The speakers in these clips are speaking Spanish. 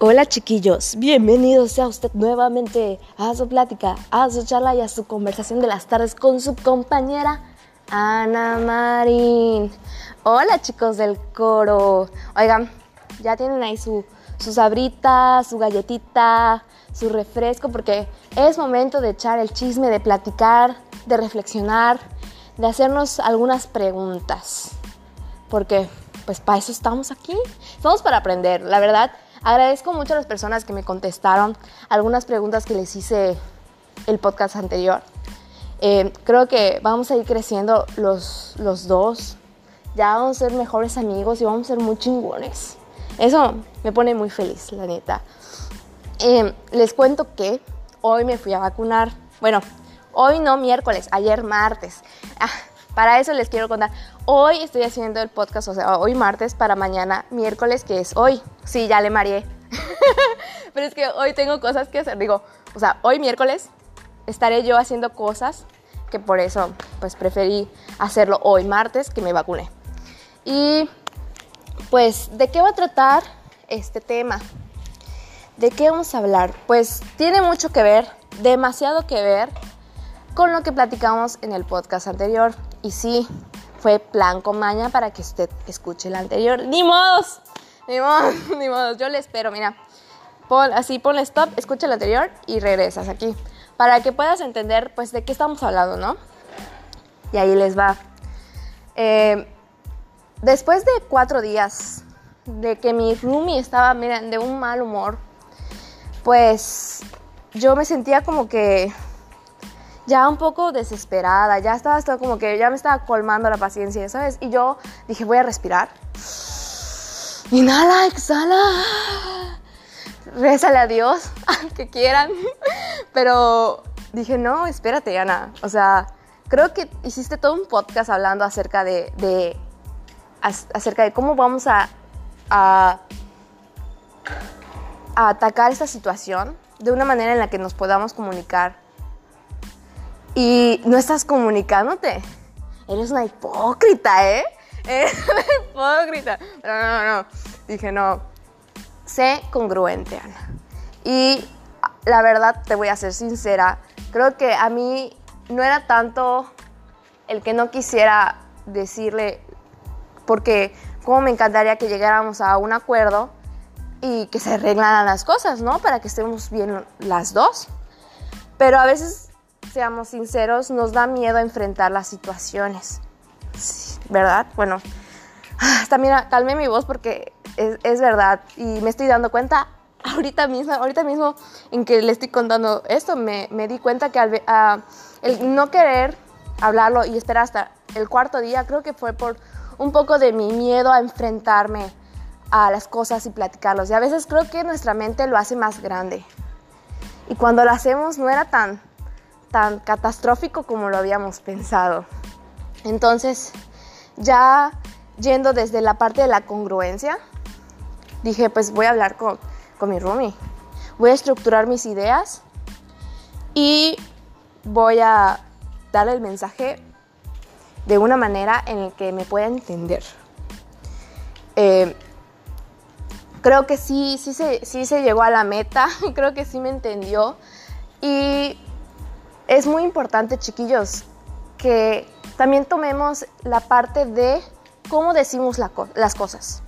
Hola chiquillos, bienvenidos sea usted nuevamente a su plática, a su charla y a su conversación de las tardes con su compañera Ana Marín. Hola chicos del coro. Oigan, ya tienen ahí su, su sabrita, su galletita, su refresco, porque es momento de echar el chisme, de platicar, de reflexionar, de hacernos algunas preguntas. Porque, pues para eso estamos aquí. Estamos para aprender, la verdad Agradezco mucho a las personas que me contestaron algunas preguntas que les hice el podcast anterior. Eh, creo que vamos a ir creciendo los, los dos. Ya vamos a ser mejores amigos y vamos a ser muy chingones. Eso me pone muy feliz, la neta. Eh, les cuento que hoy me fui a vacunar. Bueno, hoy no miércoles, ayer martes. Ah, para eso les quiero contar. Hoy estoy haciendo el podcast, o sea, hoy martes para mañana miércoles, que es hoy. Sí, ya le mareé. Pero es que hoy tengo cosas que hacer. Digo, o sea, hoy miércoles estaré yo haciendo cosas que por eso pues preferí hacerlo hoy martes que me vacuné. Y pues, ¿de qué va a tratar este tema? ¿De qué vamos a hablar? Pues tiene mucho que ver, demasiado que ver con lo que platicamos en el podcast anterior. Y sí, fue plan con maña para que usted escuche el anterior. ¡Ni modos! Ni modos, ni modos. Yo le espero, mira. Pon, así ponle stop, escucha el anterior y regresas aquí. Para que puedas entender, pues, de qué estamos hablando, ¿no? Y ahí les va. Eh, después de cuatro días de que mi roomie estaba, miren, de un mal humor, pues yo me sentía como que ya un poco desesperada, ya estaba esto como que ya me estaba colmando la paciencia, ¿sabes? Y yo dije, voy a respirar. Inhala, exhala. Rézale a Dios, que quieran. Pero dije, no, espérate, Ana. O sea, creo que hiciste todo un podcast hablando acerca de, de acerca de cómo vamos a, a atacar esta situación de una manera en la que nos podamos comunicar y no estás comunicándote. Eres una hipócrita, ¿eh? Eres una hipócrita. No, no, no. Dije, no. Sé congruente, Ana. Y la verdad, te voy a ser sincera. Creo que a mí no era tanto el que no quisiera decirle, porque como me encantaría que llegáramos a un acuerdo y que se arreglaran las cosas, ¿no? Para que estemos bien las dos. Pero a veces seamos sinceros, nos da miedo enfrentar las situaciones. ¿Verdad? Bueno, también calmé mi voz porque es, verdad y me estoy dando cuenta ahorita mismo, ahorita mismo en que le estoy contando esto, me, di cuenta que al, el no querer hablarlo y esperar hasta el cuarto día, creo que fue por un poco de mi miedo a enfrentarme a las cosas y platicarlos. Y a veces creo que nuestra mente lo hace más grande. Y cuando lo hacemos no era tan, tan catastrófico como lo habíamos pensado. Entonces, ya yendo desde la parte de la congruencia, dije, pues voy a hablar con, con mi roomie, voy a estructurar mis ideas y voy a darle el mensaje de una manera en la que me pueda entender. Eh, creo que sí, sí se, sí se llegó a la meta, creo que sí me entendió y es muy importante, chiquillos, que también tomemos la parte de cómo decimos las cosas.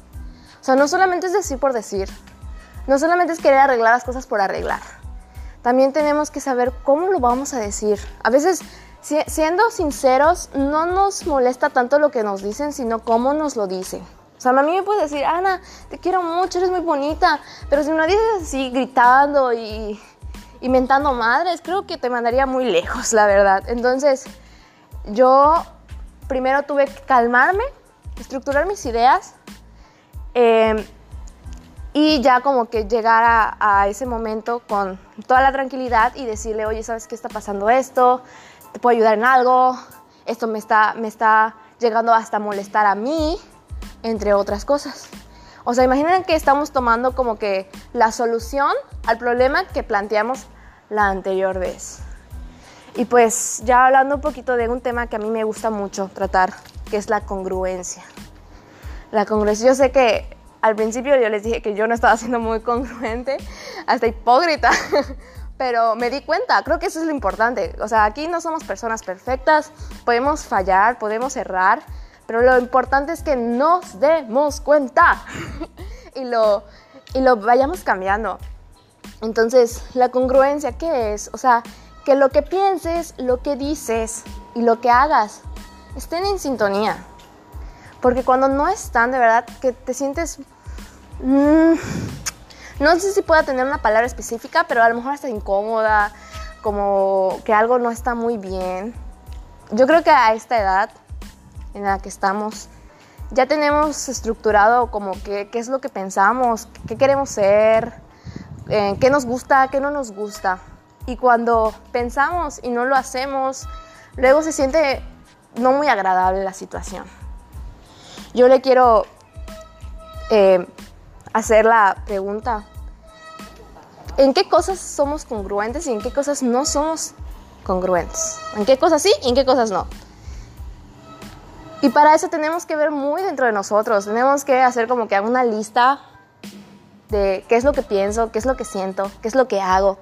O sea, no solamente es decir por decir, no solamente es querer arreglar las cosas por arreglar. También tenemos que saber cómo lo vamos a decir. A veces, siendo sinceros, no nos molesta tanto lo que nos dicen, sino cómo nos lo dicen. O sea, a mí me puede decir, Ana, te quiero mucho, eres muy bonita, pero si me lo dices así gritando y inventando madres, creo que te mandaría muy lejos, la verdad. Entonces, yo primero tuve que calmarme, estructurar mis ideas em, y ya como que llegar a, a, ese momento con toda la tranquilidad y decirle, oye, ¿sabes qué está pasando esto? ¿Te puedo ayudar en algo? Esto me está, me está llegando hasta molestar a mí, entre otras cosas. O sea, imaginen que estamos tomando como que la solución al problema que planteamos la anterior vez. Y pues ya hablando un poquito de un tema que a mí me gusta mucho tratar, que es la congruencia. La congruencia, yo sé que al principio yo les dije que yo no estaba siendo muy congruente, hasta hipócrita, pero me di cuenta, creo que eso es lo importante. O sea, aquí no somos personas perfectas, podemos fallar, podemos errar, pero lo importante es que nos demos cuenta y lo, y lo vayamos cambiando. Entonces, la congruencia, ¿qué es? O sea, que lo que pienses, lo que dices y lo que hagas estén en sintonía. Porque cuando no están, de verdad, que te sientes... Mm, no sé si pueda tener una palabra específica, pero a lo mejor hasta incómoda, como que algo no está muy bien. Yo creo que a esta edad en la que estamos, ya tenemos estructurado como qué es lo que pensamos, qué queremos ser, eh, qué nos gusta, qué no nos gusta. Y cuando pensamos y no lo hacemos, luego se siente no muy agradable la situación. Yo le quiero eh, hacer la pregunta, ¿en qué cosas somos congruentes y en qué cosas no somos congruentes? ¿En qué cosas sí y en qué cosas no? Y para eso tenemos que ver muy dentro de nosotros, tenemos que hacer como que una lista de qué es lo que pienso, qué es lo que siento, qué es lo que hago.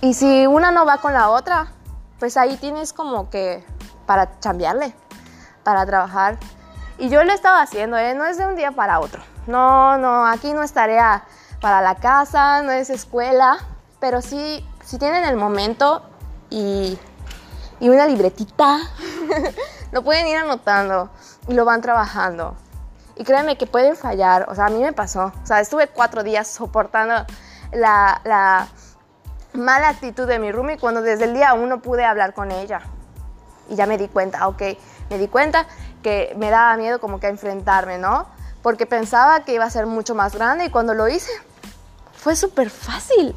Y si una no va con la otra, pues ahí tienes como que para chambearle para trabajar. Y yo lo estaba haciendo, ¿eh? no es de un día para otro. No, no, aquí no es tarea para la casa, no es escuela, pero sí, si tienen el momento y, y una libretita, lo pueden ir anotando y lo van trabajando. Y créanme que pueden fallar, o sea, a mí me pasó, o sea, estuve cuatro días soportando la, la mala actitud de mi roomie cuando desde el día uno pude hablar con ella. Y ya me di cuenta, ok, me di cuenta que me daba miedo como que enfrentarme, ¿no? Porque pensaba que iba a ser mucho más grande y cuando lo hice fue súper fácil.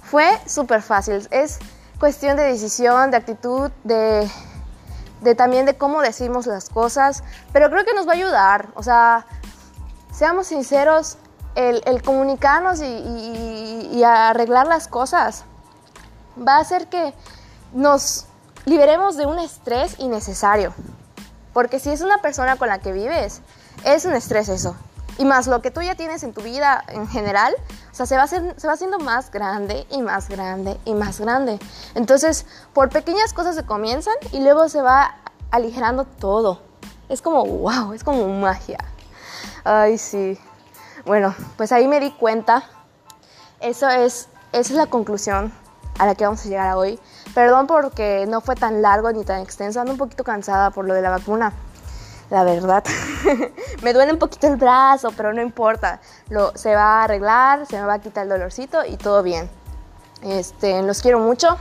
Fue súper fácil. Es cuestión de decisión, de actitud, de, de, también de cómo decimos las cosas, pero creo que nos va a ayudar. O sea, seamos sinceros, el, comunicarnos y, y, y arreglar las cosas va a hacer que nos liberemos de un estrés innecesario. Porque si es una persona con la que vives, es un estrés eso. Y más lo que tú ya tienes en tu vida en general, o sea, se va, se va haciendo más grande y más grande y más grande. Entonces, por pequeñas cosas se comienzan y luego se va aligerando todo. Es como, wow, es como magia. Ay, sí. Bueno, pues ahí me di cuenta. Eso es, esa es la conclusión a la que vamos a llegar hoy. Perdón porque no fue tan largo ni tan extenso, ando un poquito cansada por lo de la vacuna. La verdad, me duele un poquito el brazo, pero no importa. Lo, se va a arreglar, se me va a quitar el dolorcito y todo bien. Este, los quiero mucho.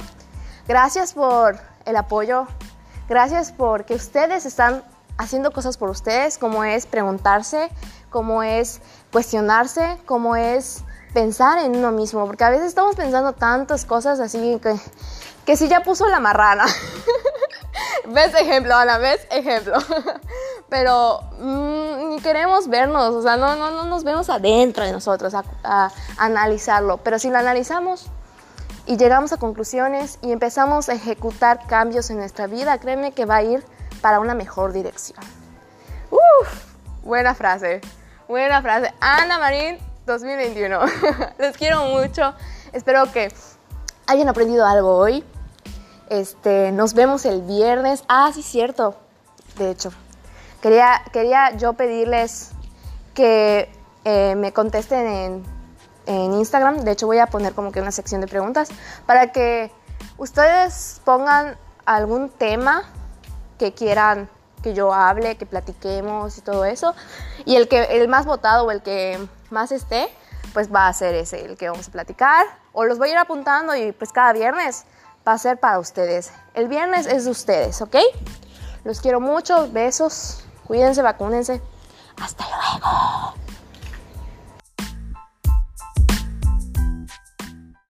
Gracias por el apoyo. Gracias porque ustedes están haciendo cosas por ustedes, como es preguntarse, como es cuestionarse, como es pensar en uno mismo, porque a veces estamos pensando tantas cosas así que, que si ya puso la marrana. ¿Ves ejemplo, Ana? ¿Ves ejemplo? Pero mm, ni queremos vernos, o sea, no, no, no nos vemos adentro de nosotros a, analizarlo, pero si lo analizamos y llegamos a conclusiones y empezamos a ejecutar cambios en nuestra vida, créeme que va a ir para una mejor dirección. Uf, buena frase, buena frase. Ana Marín 2021. Les quiero mucho. Espero que hayan aprendido algo hoy. Este, nos vemos el viernes. Ah, sí, cierto. De hecho, quería, quería yo pedirles que eh, me contesten en, en Instagram. De hecho, voy a poner como que una sección de preguntas para que ustedes pongan algún tema que quieran que yo hable, que platiquemos y todo eso. Y el que el más votado o el que más esté, pues va a ser ese el que vamos a platicar. O los voy a ir apuntando y pues cada viernes va a ser para ustedes. El viernes es de ustedes, ¿ok? Los quiero mucho, besos, cuídense, vacúnense. Hasta luego.